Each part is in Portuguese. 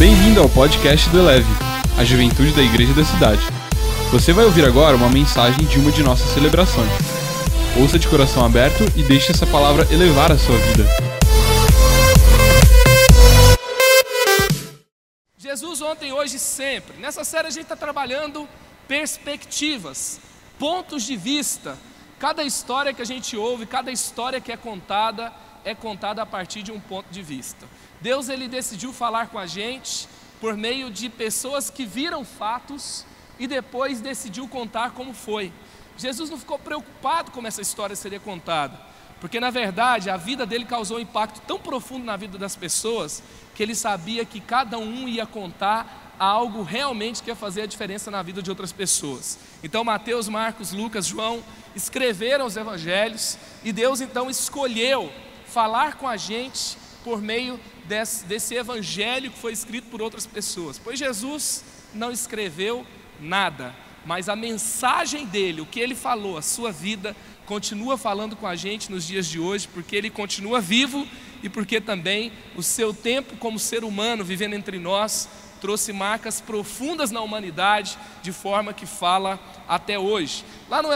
Bem-vindo ao podcast do Eleve, a juventude da igreja da cidade. Você vai ouvir agora uma mensagem de uma de nossas celebrações. Ouça de coração aberto e deixe essa palavra elevar a sua vida. Jesus ontem, hoje e sempre. Nessa série a gente está trabalhando perspectivas, pontos de vista. Cada história que a gente ouve, cada história que é contada, é contada a partir de um ponto de vista. Deus ele decidiu falar com a gente por meio de pessoas que viram fatos e depois decidiu contar como foi. Jesus não ficou preocupado como essa história seria contada, porque na verdade a vida dele causou um impacto tão profundo na vida das pessoas que ele sabia que cada um ia contar algo realmente que ia fazer a diferença na vida de outras pessoas. Então Mateus, Marcos, Lucas, João escreveram os evangelhos e Deus então escolheu falar com a gente por meio desse, desse evangelho que foi escrito por outras pessoas. Pois Jesus não escreveu nada, mas a mensagem dele, o que ele falou, a sua vida, continua falando com a gente nos dias de hoje, porque ele continua vivo e porque também o seu tempo como ser humano vivendo entre nós trouxe marcas profundas na humanidade, de forma que fala até hoje. Lá no,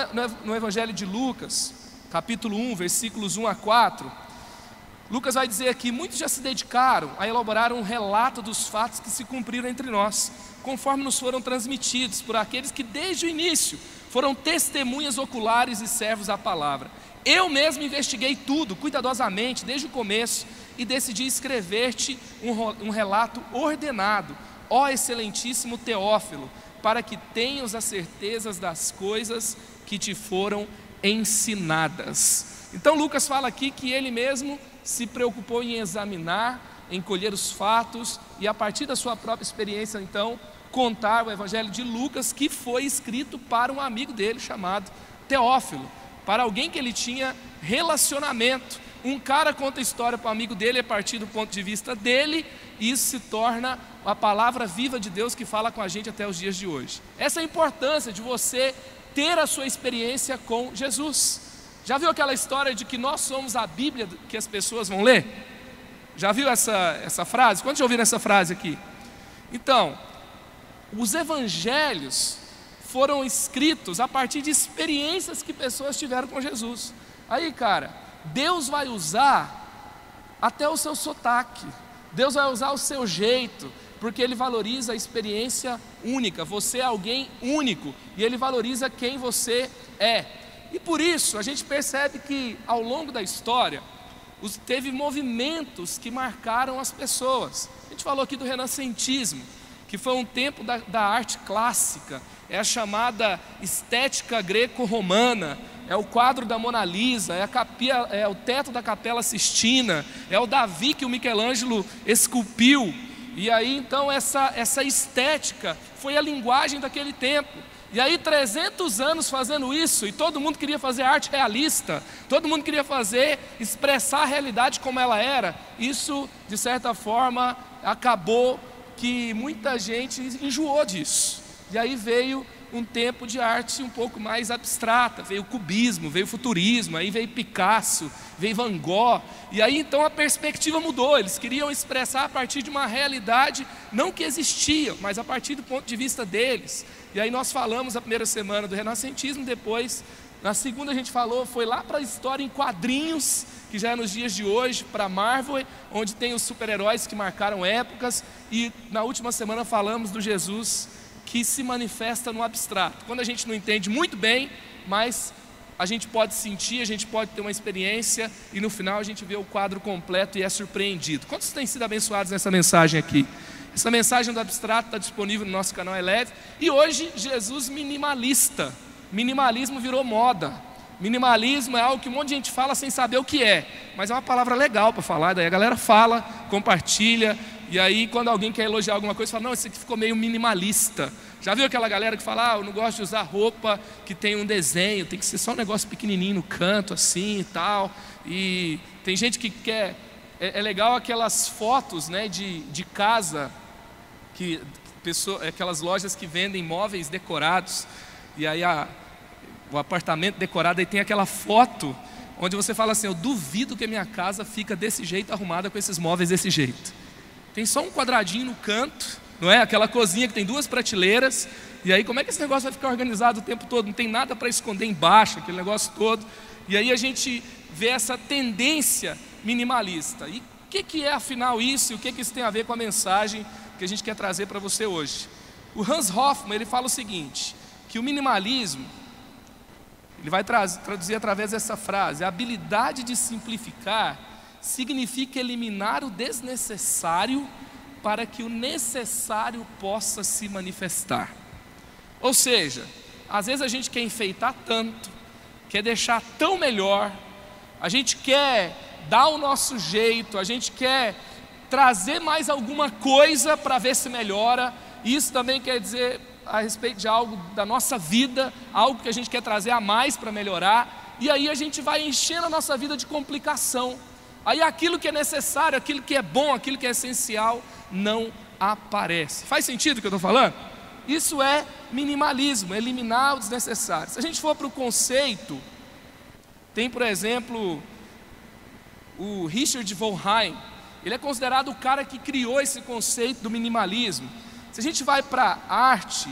no Evangelho de Lucas, capítulo 1, versículos 1 a 4, Lucas vai dizer aqui: muitos já se dedicaram a elaborar um relato dos fatos que se cumpriram entre nós, conforme nos foram transmitidos por aqueles que desde o início foram testemunhas oculares e servos à palavra. Eu mesmo investiguei tudo cuidadosamente desde o começo e decidi escrever-te um, um relato ordenado, ó excelentíssimo Teófilo, para que tenhas as certezas das coisas que te foram ensinadas. Então Lucas fala aqui que ele mesmo se preocupou em examinar, em colher os fatos e a partir da sua própria experiência, então, contar o Evangelho de Lucas, que foi escrito para um amigo dele chamado Teófilo, para alguém que ele tinha relacionamento. Um cara conta a história para um amigo dele a partir do ponto de vista dele, e isso se torna a palavra viva de Deus que fala com a gente até os dias de hoje. Essa é a importância de você ter a sua experiência com Jesus. Já viu aquela história de que nós somos a Bíblia que as pessoas vão ler? Já viu essa, essa frase? Quantos já ouviram essa frase aqui? Então, os evangelhos foram escritos a partir de experiências que pessoas tiveram com Jesus. Aí, cara, Deus vai usar até o seu sotaque, Deus vai usar o seu jeito, porque Ele valoriza a experiência única. Você é alguém único e Ele valoriza quem você é. E por isso a gente percebe que ao longo da história teve movimentos que marcaram as pessoas. A gente falou aqui do renascentismo, que foi um tempo da, da arte clássica, é a chamada estética greco-romana, é o quadro da Mona Lisa, é, capia, é o teto da Capela Sistina, é o Davi que o Michelangelo esculpiu. E aí então essa, essa estética foi a linguagem daquele tempo. E aí, 300 anos fazendo isso, e todo mundo queria fazer arte realista, todo mundo queria fazer, expressar a realidade como ela era. Isso, de certa forma, acabou que muita gente enjoou disso. E aí veio um tempo de arte um pouco mais abstrata, veio o cubismo, veio o futurismo, aí veio Picasso, veio Van Gogh, e aí então a perspectiva mudou, eles queriam expressar a partir de uma realidade não que existia, mas a partir do ponto de vista deles. E aí nós falamos a primeira semana do renascentismo, depois na segunda a gente falou, foi lá para a história em quadrinhos, que já é nos dias de hoje, para Marvel, onde tem os super-heróis que marcaram épocas, e na última semana falamos do Jesus que se manifesta no abstrato. Quando a gente não entende muito bem, mas a gente pode sentir, a gente pode ter uma experiência e no final a gente vê o quadro completo e é surpreendido. Quantos têm sido abençoados nessa mensagem aqui? Essa mensagem do abstrato está disponível no nosso canal Eleve. E hoje, Jesus minimalista. Minimalismo virou moda. Minimalismo é algo que um monte de gente fala sem saber o que é, mas é uma palavra legal para falar. Daí a galera fala, compartilha, e aí, quando alguém quer elogiar alguma coisa, fala: Não, esse aqui ficou meio minimalista. Já viu aquela galera que fala: Ah, eu não gosto de usar roupa que tem um desenho, tem que ser só um negócio pequenininho no canto, assim e tal. E tem gente que quer. É, é legal aquelas fotos né, de, de casa, que pessoa, aquelas lojas que vendem móveis decorados. E aí a, o apartamento decorado, aí tem aquela foto onde você fala assim: Eu duvido que a minha casa fica desse jeito arrumada com esses móveis desse jeito. tem só um quadradinho no canto, não é? Aquela cozinha que tem duas prateleiras, e aí como é que esse negócio vai ficar organizado o tempo todo? Não tem nada para esconder embaixo, aquele negócio todo. E aí a gente vê essa tendência minimalista. E que, que é afinal isso? E o que, que isso tem a ver com a mensagem que a gente quer trazer para você hoje? O Hans Hoffman ele fala o seguinte: que o minimalismo ele vai traduzir através dessa frase: a habilidade de simplificar significa eliminar o desnecessário para que o necessário possa se manifestar. Ou seja, às vezes a gente quer enfeitar tanto, quer deixar tão melhor, a gente quer dar o nosso jeito, a gente quer trazer mais alguma coisa para ver se melhora. Isso também quer dizer a respeito de algo da nossa vida, algo que a gente quer trazer a mais para melhorar, e aí a gente vai enchendo a nossa vida de complicação. Aí aquilo que é necessário, aquilo que é bom, aquilo que é essencial, não aparece. Faz sentido o que eu estou falando? Isso é minimalismo, eliminar o desnecessário. Se a gente for para o conceito, tem, por exemplo, o Richard von Heim, ele é considerado o cara que criou esse conceito do minimalismo. Se a gente vai para arte,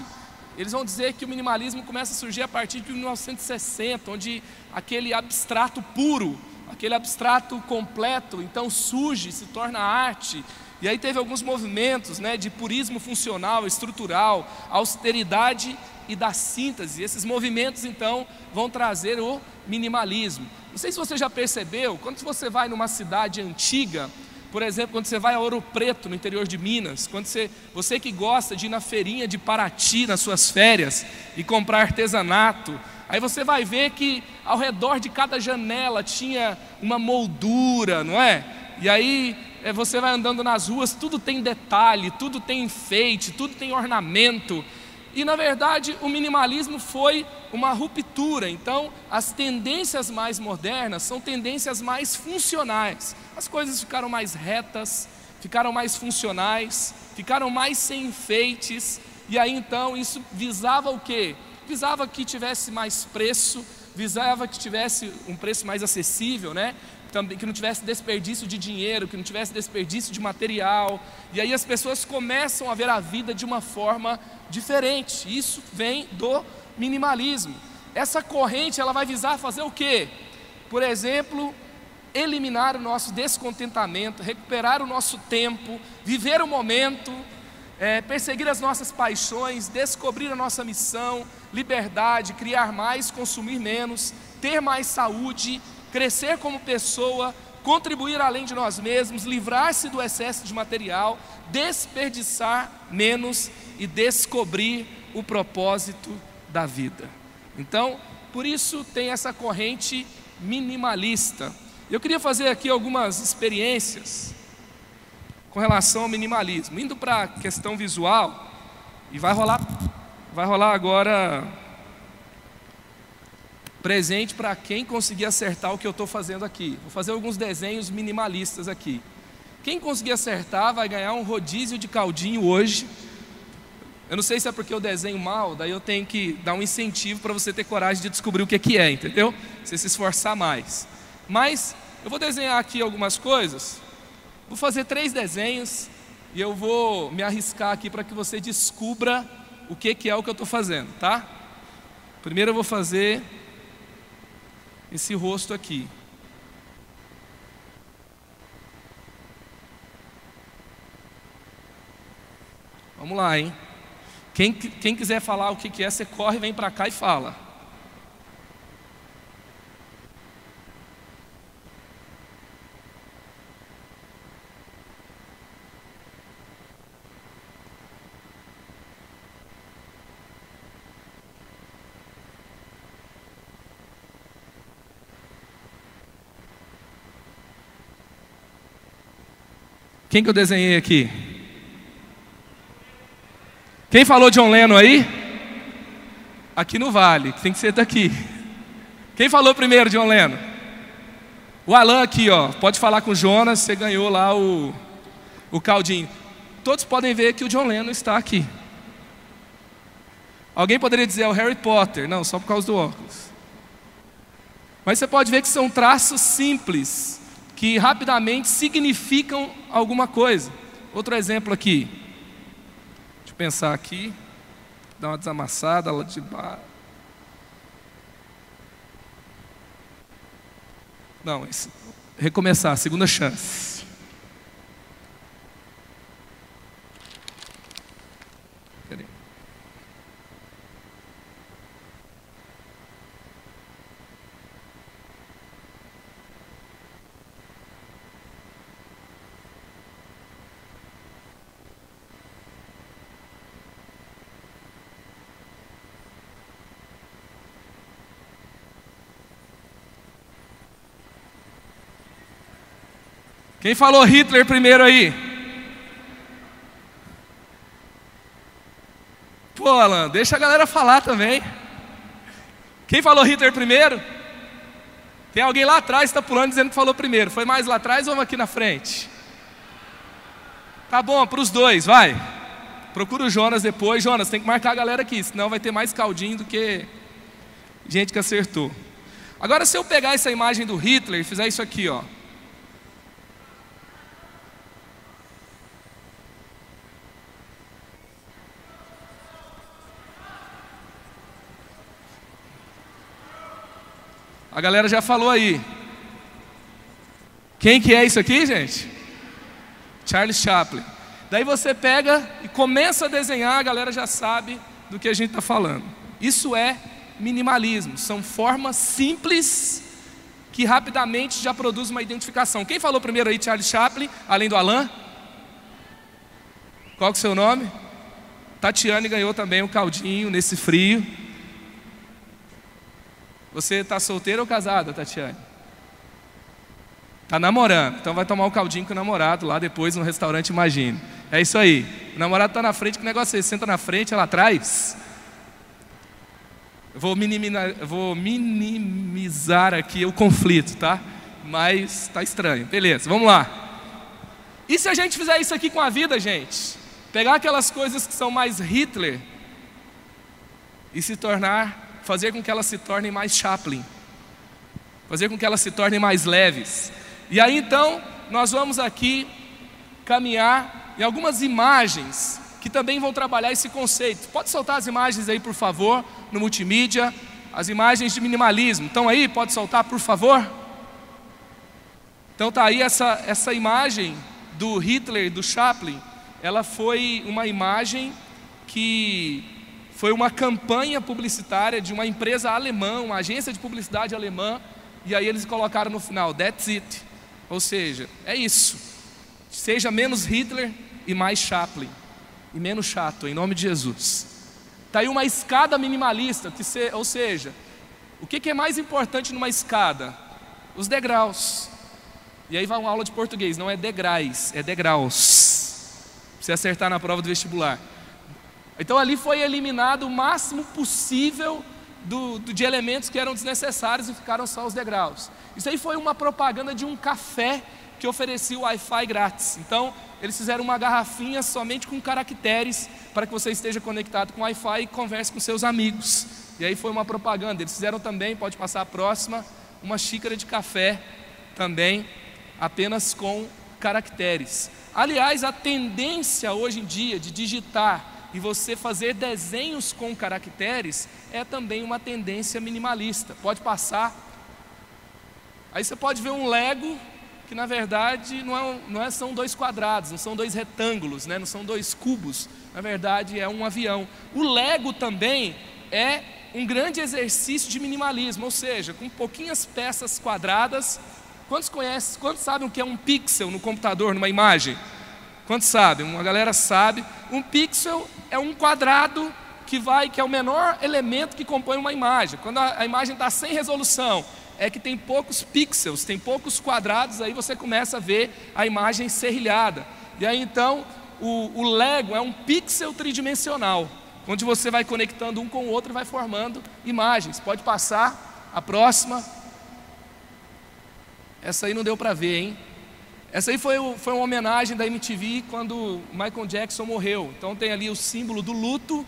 eles vão dizer que o minimalismo começa a surgir a partir de 1960, onde aquele abstrato puro, aquele abstrato completo, então surge, se torna arte. E aí teve alguns movimentos né, de purismo funcional, estrutural, austeridade e da síntese. Esses movimentos então vão trazer o minimalismo. Não sei se você já percebeu, quando você vai numa cidade antiga, por exemplo, quando você vai a Ouro Preto, no interior de Minas, quando você, você que gosta de ir na feirinha de Paraty nas suas férias e comprar artesanato, aí você vai ver que ao redor de cada janela tinha uma moldura, não é? E aí é, você vai andando nas ruas, tudo tem detalhe, tudo tem enfeite, tudo tem ornamento. E na verdade o minimalismo foi uma ruptura. Então, as tendências mais modernas são tendências mais funcionais. As coisas ficaram mais retas, ficaram mais funcionais, ficaram mais sem enfeites. E aí então isso visava o quê? Visava que tivesse mais preço, visava que tivesse um preço mais acessível, né? Também, que não tivesse desperdício de dinheiro, que não tivesse desperdício de material. E aí as pessoas começam a ver a vida de uma forma diferente. Isso vem do minimalismo. Essa corrente ela vai visar fazer o quê? Por exemplo, eliminar o nosso descontentamento, recuperar o nosso tempo, viver o momento, é, perseguir as nossas paixões, descobrir a nossa missão, liberdade, criar mais, consumir menos, ter mais saúde, crescer como pessoa, contribuir além de nós mesmos, livrar-se do excesso de material, desperdiçar menos e descobrir o propósito da vida. Então, por isso tem essa corrente minimalista. Eu queria fazer aqui algumas experiências com relação ao minimalismo, indo para a questão visual, e vai rolar, vai rolar agora presente para quem conseguir acertar o que eu estou fazendo aqui. Vou fazer alguns desenhos minimalistas aqui. Quem conseguir acertar vai ganhar um rodízio de caldinho hoje. Eu não sei se é porque eu desenho mal, daí eu tenho que dar um incentivo para você ter coragem de descobrir o que, que é, entendeu? Você se esforçar mais. Mas eu vou desenhar aqui algumas coisas. Vou fazer três desenhos e eu vou me arriscar aqui para que você descubra o que, que é o que eu estou fazendo, tá? Primeiro eu vou fazer esse rosto aqui. Vamos lá, hein? Quem, quem quiser falar o que, que é, você corre, vem para cá e fala. Quem que eu desenhei aqui? Quem falou John Lennon aí? Aqui no Vale, tem que ser daqui. Quem falou primeiro John Lennon? O Alan aqui, ó. Pode falar com o Jonas, você ganhou lá o, o caldinho. Todos podem ver que o John Lennon está aqui. Alguém poderia dizer é o Harry Potter? Não, só por causa do óculos. Mas você pode ver que são traços simples, que rapidamente significam alguma coisa. Outro exemplo aqui. Deixa eu pensar aqui. Dar uma desamassada lá de baixo. Não, recomeçar, segunda chance. Quem falou Hitler primeiro aí? Pô, Alan, deixa a galera falar também. Quem falou Hitler primeiro? Tem alguém lá atrás que está pulando dizendo que falou primeiro. Foi mais lá atrás ou aqui na frente? Tá bom, para os dois, vai. Procura o Jonas depois. Jonas, tem que marcar a galera aqui, senão vai ter mais caldinho do que gente que acertou. Agora, se eu pegar essa imagem do Hitler e fizer isso aqui, ó. A galera já falou aí. Quem que é isso aqui, gente? Charles Chaplin. Daí você pega e começa a desenhar, a galera já sabe do que a gente está falando. Isso é minimalismo. São formas simples que rapidamente já produz uma identificação. Quem falou primeiro aí, Charles Chaplin, além do Alan? Qual que é o seu nome? Tatiane ganhou também um caldinho nesse frio. Você está solteira ou casada, Tatiane? Está namorando, então vai tomar um caldinho com o namorado lá depois no restaurante Imagine. É isso aí. O namorado está na frente, que negócio é esse? Senta na frente, ela atrás. Vou minimizar, vou minimizar aqui o conflito, tá? Mas está estranho. Beleza, vamos lá. E se a gente fizer isso aqui com a vida, gente? Pegar aquelas coisas que são mais Hitler e se tornar fazer com que elas se tornem mais Chaplin, fazer com que elas se tornem mais leves. E aí então, nós vamos aqui caminhar em algumas imagens que também vão trabalhar esse conceito. Pode soltar as imagens aí, por favor, no multimídia, as imagens de minimalismo. Estão aí? Pode soltar, por favor? Então tá aí essa, essa imagem do Hitler, do Chaplin, ela foi uma imagem que foi uma campanha publicitária de uma empresa alemã, uma agência de publicidade alemã, e aí eles colocaram no final, that's it. Ou seja, é isso. Seja menos Hitler e mais Chaplin. E menos chato, em nome de Jesus. Está aí uma escada minimalista, que se, ou seja, o que, que é mais importante numa escada? Os degraus. E aí vai uma aula de português, não é degraus, é degraus. Pra você acertar na prova do vestibular. Então ali foi eliminado o máximo possível do, do, de elementos que eram desnecessários e ficaram só os degraus. Isso aí foi uma propaganda de um café que oferecia o Wi-Fi grátis. Então, eles fizeram uma garrafinha somente com caracteres para que você esteja conectado com o Wi-Fi e converse com seus amigos. E aí foi uma propaganda. Eles fizeram também, pode passar a próxima, uma xícara de café também, apenas com caracteres. Aliás, a tendência hoje em dia de digitar e você fazer desenhos com caracteres é também uma tendência minimalista. Pode passar. Aí você pode ver um Lego que na verdade não, é, não é, são dois quadrados, não são dois retângulos, né? não são dois cubos. Na verdade é um avião. O Lego também é um grande exercício de minimalismo, ou seja, com pouquinhas peças quadradas. Quantos conhecem, quantos sabem o que é um pixel no computador, numa imagem? Quantos sabem? Uma galera sabe. Um pixel é um quadrado que vai, que é o menor elemento que compõe uma imagem. Quando a, a imagem está sem resolução, é que tem poucos pixels, tem poucos quadrados, aí você começa a ver a imagem serrilhada. E aí então o, o Lego é um pixel tridimensional, onde você vai conectando um com o outro e vai formando imagens. Pode passar a próxima. Essa aí não deu para ver, hein? Essa aí foi, foi uma homenagem da MTV quando Michael Jackson morreu. Então tem ali o símbolo do luto,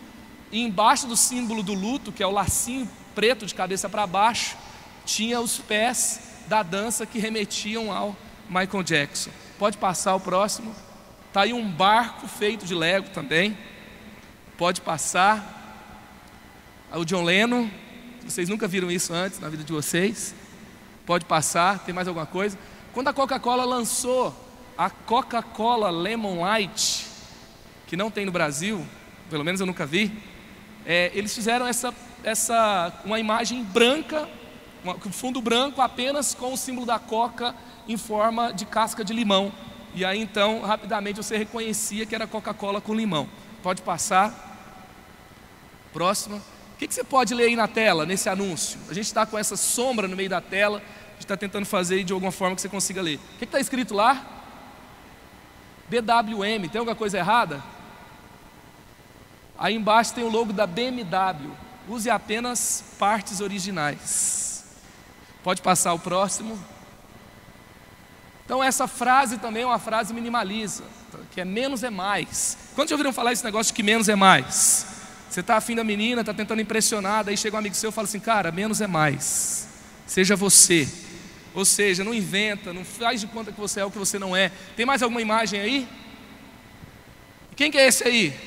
e embaixo do símbolo do luto, que é o lacinho preto de cabeça para baixo, tinha os pés da dança que remetiam ao Michael Jackson. Pode passar o próximo. Tá aí um barco feito de Lego também. Pode passar. O John Lennon, vocês nunca viram isso antes na vida de vocês. Pode passar. Tem mais alguma coisa? Quando a Coca-Cola lançou a Coca-Cola Lemon Light, que não tem no Brasil, pelo menos eu nunca vi, é, eles fizeram essa, essa uma imagem branca, um fundo branco apenas com o símbolo da Coca em forma de casca de limão. E aí então, rapidamente você reconhecia que era Coca-Cola com limão. Pode passar. Próxima. O que, que, você pode ler aí na tela, nesse anúncio? A gente está com essa sombra no meio da tela, gente está tentando fazer de alguma forma que você consiga ler. O que está escrito lá? BWM, tem alguma coisa errada? Aí embaixo tem o logo da BMW. Use apenas partes originais. Pode passar o próximo. Então essa frase também é uma frase minimalista, que é menos é mais. Quando já ouviram falar esse negócio de que menos é mais? Você está afim da menina, está tentando impressionar, daí chega um amigo seu e fala assim, cara, menos é mais. Seja você. Ou seja, não inventa, não faz de conta que você é o que você não é. Tem mais alguma imagem aí? Quem que é esse aí?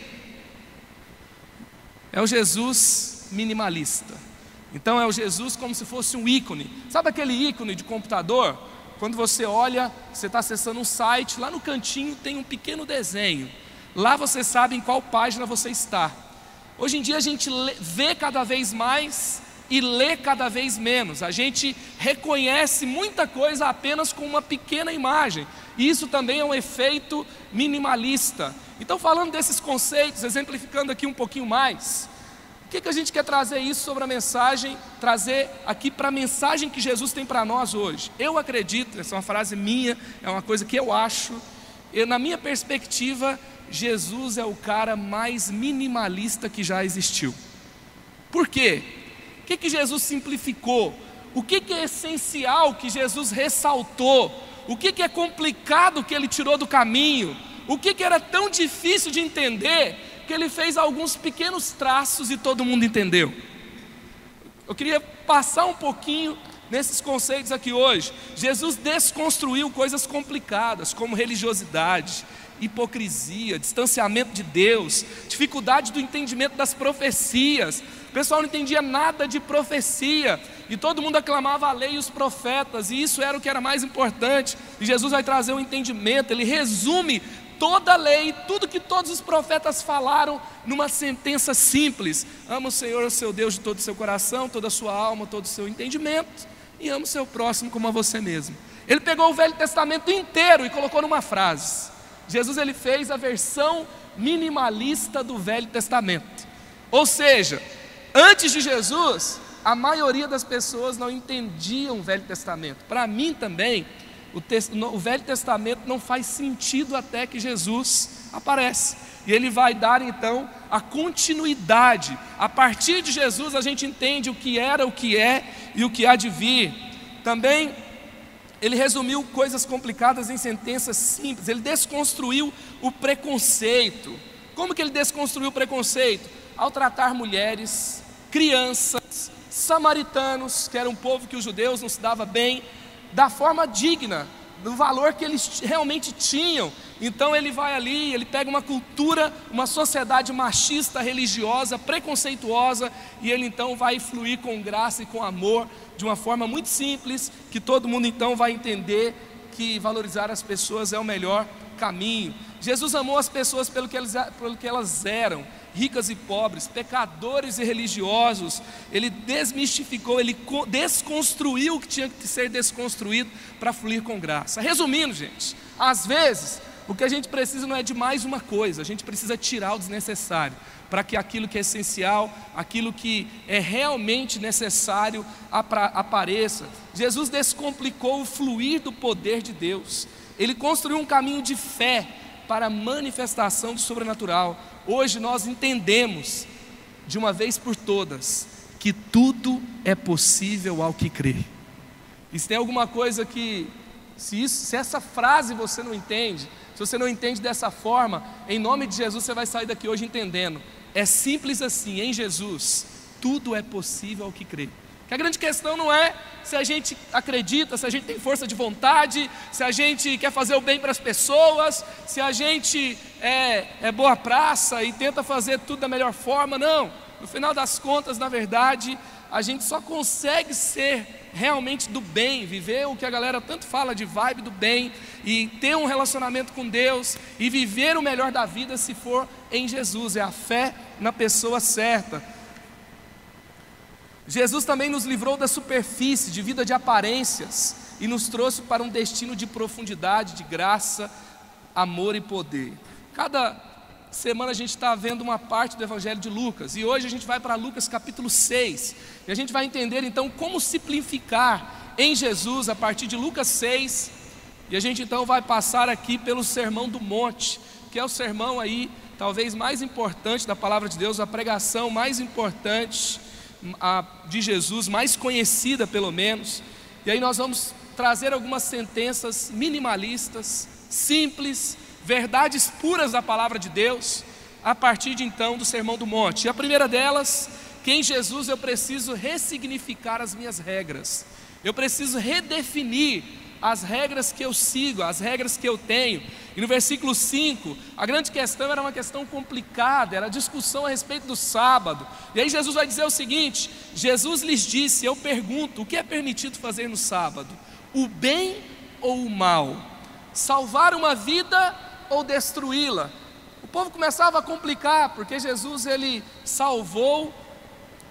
É o Jesus minimalista. Então é o Jesus como se fosse um ícone. Sabe aquele ícone de computador? Quando você olha, você está acessando um site, lá no cantinho tem um pequeno desenho. Lá você sabe em qual página você está. Hoje em dia a gente vê cada vez mais e lê cada vez menos. A gente reconhece muita coisa apenas com uma pequena imagem. E isso também é um efeito minimalista. Então, falando desses conceitos, exemplificando aqui um pouquinho mais, o que, que a gente quer trazer isso sobre a mensagem, trazer aqui para a mensagem que Jesus tem para nós hoje? Eu acredito, essa é uma frase minha, é uma coisa que eu acho, eu, na minha perspectiva, Jesus é o cara mais minimalista que já existiu. Por quê? Que, que Jesus simplificou? O que, que é essencial que Jesus ressaltou? O que, que é complicado que ele tirou do caminho? O que, que era tão difícil de entender que ele fez alguns pequenos traços e todo mundo entendeu? Eu queria passar um pouquinho nesses conceitos aqui hoje. Jesus desconstruiu coisas complicadas, como religiosidade, hipocrisia, distanciamento de Deus, dificuldade do entendimento das profecias, o pessoal não entendia nada de profecia, e todo mundo aclamava a lei e os profetas, e isso era o que era mais importante. E Jesus vai trazer o um entendimento, ele resume toda a lei, tudo que todos os profetas falaram numa sentença simples: ama o Senhor, o seu Deus, de todo o seu coração, toda a sua alma, todo o seu entendimento, e ama o seu próximo como a você mesmo. Ele pegou o Velho Testamento inteiro e colocou numa frase. Jesus ele fez a versão minimalista do Velho Testamento. Ou seja, Antes de Jesus, a maioria das pessoas não entendiam o Velho Testamento. Para mim também, o, o, Velho Testamento não faz sentido até que Jesus aparece. E ele vai dar então a continuidade. A partir de Jesus a gente entende o que era, o que é e o que há de vir. Também ele resumiu coisas complicadas em sentenças simples. Ele desconstruiu o preconceito. Como que ele desconstruiu o preconceito? ao tratar mulheres, crianças, samaritanos, que era um povo que os judeus não se dava bem, da forma digna, do valor que eles realmente tinham. Então ele vai ali, ele pega uma cultura, uma sociedade machista, religiosa, preconceituosa, e ele então vai fluir com graça e com amor, de uma forma muito simples, que todo mundo então vai entender que valorizar as pessoas é o melhor caminho. Jesus amou as pessoas pelo que, eles, pelo que elas eram, ricas e pobres, pecadores e religiosos. Ele desmistificou, ele desconstruiu o que tinha que ser desconstruído para fluir com graça. Resumindo, gente, às vezes o que a gente precisa não é de mais uma coisa, a gente precisa tirar o desnecessário, para que aquilo que é essencial, aquilo que é realmente necessário apareça. Jesus descomplicou o fluir do poder de Deus, ele construiu um caminho de fé para a manifestação do sobrenatural. Hoje nós entendemos, de uma vez por todas, que tudo é possível ao que crê. E se tem alguma coisa que, se, isso, se essa frase você não entende, se você não entende dessa forma, em nome de Jesus você vai sair daqui hoje entendendo. É simples assim, em Jesus, tudo é possível ao que crê. Que a grande questão não é se a gente acredita, se a gente tem força de vontade, se a gente quer fazer o bem para as pessoas, se a gente é, é boa praça e tenta fazer tudo da melhor forma, não. No final das contas, na verdade, a gente só consegue ser realmente do bem, viver o que a galera tanto fala de vibe do bem e ter um relacionamento com Deus e viver o melhor da vida se for em Jesus, é a fé na pessoa certa. Jesus também nos livrou da superfície, de vida de aparências, e nos trouxe para um destino de profundidade, de graça, amor e poder. Cada semana a gente está vendo uma parte do Evangelho de Lucas, e hoje a gente vai para Lucas capítulo 6, e a gente vai entender então como simplificar em Jesus a partir de Lucas 6, e a gente então vai passar aqui pelo Sermão do Monte, que é o sermão aí, talvez mais importante da palavra de Deus, a pregação mais importante a, de Jesus, mais conhecida pelo menos. E aí nós vamos trazer algumas sentenças minimalistas, simples, verdades puras da palavra de Deus, a partir de então do Sermão do Monte. E a primeira delas, que em Jesus eu preciso ressignificar as minhas regras. Eu preciso redefinir as regras que eu sigo, as regras que eu tenho. E no versículo 5, a grande questão era uma questão complicada, era a discussão a respeito do sábado. E aí Jesus vai dizer o seguinte: Jesus lhes disse, eu pergunto, o que é permitido fazer no sábado? O bem ou o mal? Salvar uma vida ou destruí-la? O povo começava a complicar, porque Jesus ele salvou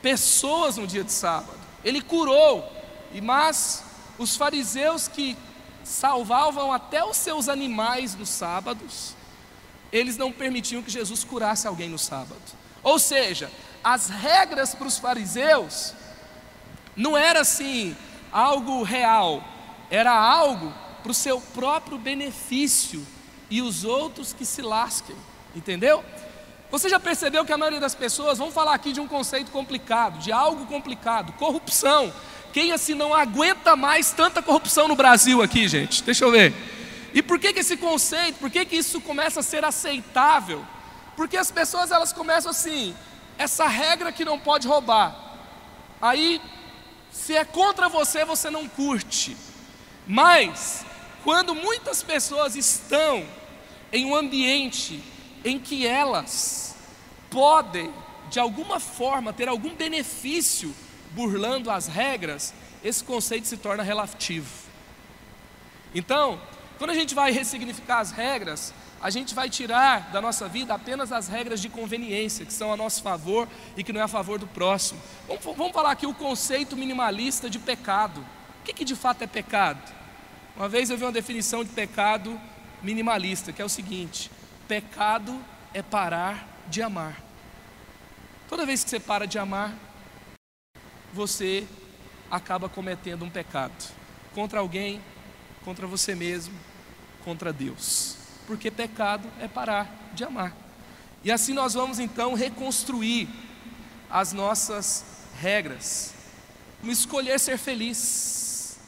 pessoas no dia de sábado. Ele curou, e mas os fariseus que salvavam até os seus animais nos sábados, eles não permitiam que Jesus curasse alguém no sábado. Ou seja, as regras para os fariseus não era assim algo real, era algo para o seu próprio benefício e os outros que se lasquem, entendeu? Você já percebeu que a maioria das pessoas, vamos falar aqui de um conceito complicado, de algo complicado, corrupção. Quem assim não aguenta mais tanta corrupção no Brasil aqui, gente? Deixa eu ver. E por que, que esse conceito, por que, que isso começa a ser aceitável? Porque as pessoas elas começam assim, essa regra que não pode roubar. Aí, se é contra você, você não curte. Mas, quando muitas pessoas estão em um ambiente em que elas podem, de alguma forma, ter algum benefício burlando as regras, esse conceito se torna relativo. Então, quando a gente vai ressignificar as regras, a gente vai tirar da nossa vida apenas as regras de conveniência, que são a nosso favor e que não é a favor do próximo. Vamos, vamos falar aqui o conceito minimalista de pecado. O que, que de fato é pecado? Uma vez eu vi uma definição de pecado minimalista, que é o seguinte: pecado é parar de amar. Toda vez que você para de amar, você acaba cometendo um pecado contra alguém, contra você mesmo, contra Deus. Porque pecado é parar de amar. E assim nós vamos então reconstruir as nossas regras. Vamos escolher ser feliz.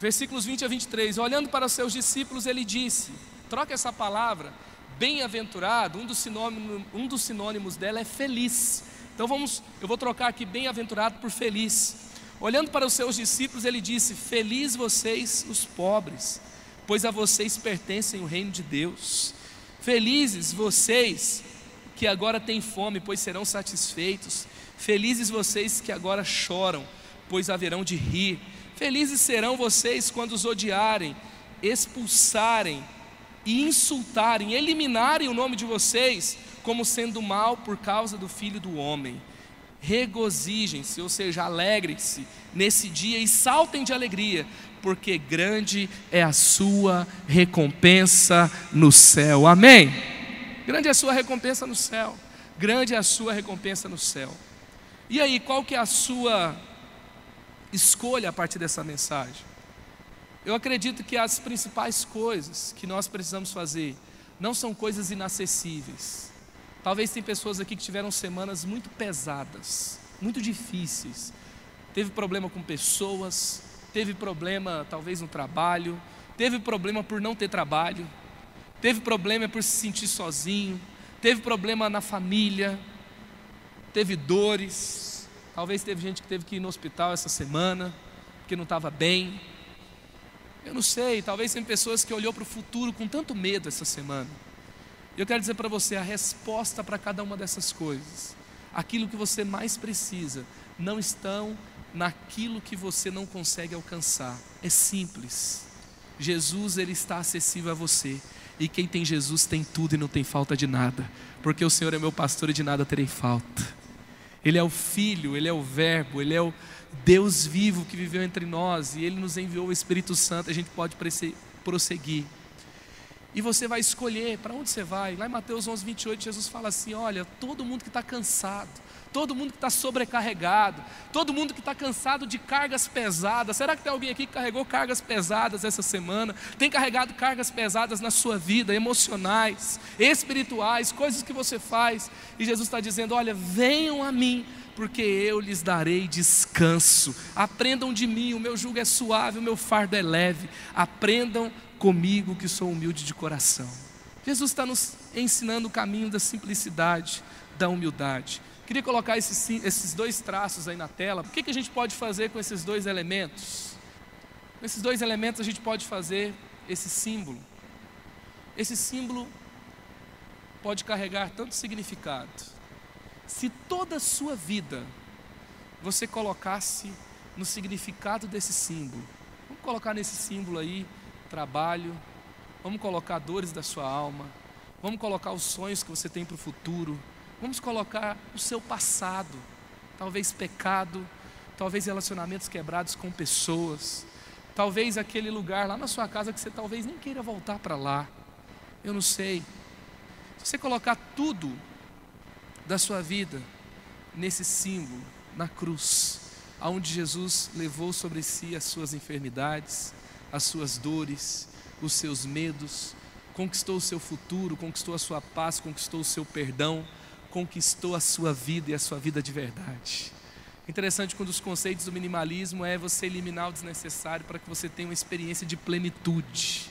Versículos 20 a 23. Olhando para os seus discípulos, ele disse: troca essa palavra, bem-aventurado, um, um dos sinônimos dela é feliz. Então vamos, eu vou trocar aqui bem-aventurado por feliz. Olhando para os seus discípulos, ele disse: Feliz vocês, os pobres, pois a vocês pertencem o reino de Deus. Felizes vocês que agora têm fome, pois serão satisfeitos. Felizes vocês que agora choram, pois haverão de rir. Felizes serão vocês quando os odiarem, expulsarem e insultarem, eliminarem o nome de vocês como sendo mal por causa do filho do homem. Regozijem-se, ou seja, alegrem-se nesse dia e saltem de alegria, porque grande é a sua recompensa no céu. Amém? Grande é a sua recompensa no céu. Grande é a sua recompensa no céu. E aí, qual que é a sua escolha a partir dessa mensagem? Eu acredito que as principais coisas que nós precisamos fazer não são coisas inacessíveis. Talvez tem pessoas aqui que tiveram semanas muito pesadas, muito difíceis. Teve problema com pessoas, teve problema talvez no trabalho, teve problema por não ter trabalho, teve problema por se sentir sozinho, teve problema na família, teve dores, Talvez teve gente que teve que ir no hospital essa semana, porque não estava bem. Eu não sei, talvez tem pessoas que olhou para o futuro com tanto medo essa semana. Eu quero dizer para você a resposta para cada uma dessas coisas. Aquilo que você mais precisa não estão naquilo que você não consegue alcançar. É simples. Jesus ele está acessível a você. E quem tem Jesus tem tudo e não tem falta de nada, porque o Senhor é meu pastor e de nada terei falta. Ele é o Filho, Ele é o Verbo, Ele é o Deus vivo que viveu entre nós e Ele nos enviou o Espírito Santo. A gente pode prosseguir. E você vai escolher para onde você vai. Lá em Mateus 11, 28, Jesus fala assim: Olha, todo mundo que está cansado, todo mundo que está sobrecarregado, todo mundo que está cansado de cargas pesadas. Será que tem alguém aqui que carregou cargas pesadas essa semana? Tem carregado cargas pesadas na sua vida, emocionais, espirituais, coisas que você faz. E Jesus está dizendo: Olha, venham a mim porque eu lhes darei descanso. Aprendam de mim, o meu jugo é suave, o meu fardo é leve. Aprendam comigo que sou humilde de coração. Jesus está nos ensinando o caminho da simplicidade, da humildade. Queria colocar esses, esses dois traços aí na tela. O que, que a gente pode fazer com esses dois elementos? Com esses dois elementos a gente pode fazer esse símbolo. Esse símbolo pode carregar tanto significado. Se toda a sua vida você colocasse no significado desse símbolo, vamos colocar nesse símbolo aí trabalho, vamos colocar dores da sua alma, vamos colocar os sonhos que você tem para o futuro, vamos colocar o seu passado, talvez pecado, talvez relacionamentos quebrados com pessoas, talvez aquele lugar lá na sua casa que você talvez nem queira voltar para lá, eu não sei. Se você colocar tudo da sua vida nesse símbolo, na cruz, aonde Jesus levou sobre si as suas enfermidades, as suas dores, os seus medos, conquistou o seu futuro, conquistou a sua paz, conquistou o seu perdão, conquistou a sua vida e a sua vida de verdade. Interessante quando os conceitos do minimalismo é você eliminar o desnecessário para que você tenha uma experiência de plenitude.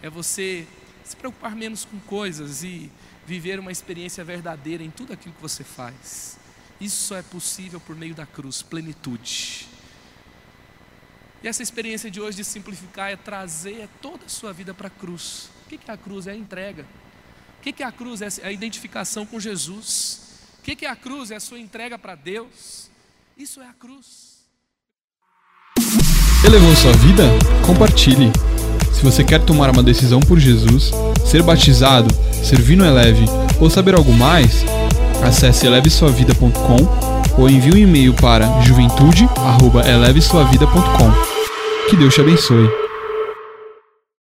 É você se preocupar menos com coisas e viver uma experiência verdadeira em tudo aquilo que você faz. Isso só é possível por meio da cruz, plenitude. E essa experiência de hoje de simplificar é trazer toda a sua vida para a cruz. O que é a cruz? É a entrega. O que é a cruz? É a identificação com Jesus. O que é a cruz? É a sua entrega para Deus. Isso é a cruz. Elevou sua vida? Compartilhe. Se você quer tomar uma decisão por Jesus, ser batizado, servir no Eleve ou saber algo mais, acesse elevesuavida.com ou envie um e-mail para juventude@elevesuavida.com. Que Deus te abençoe.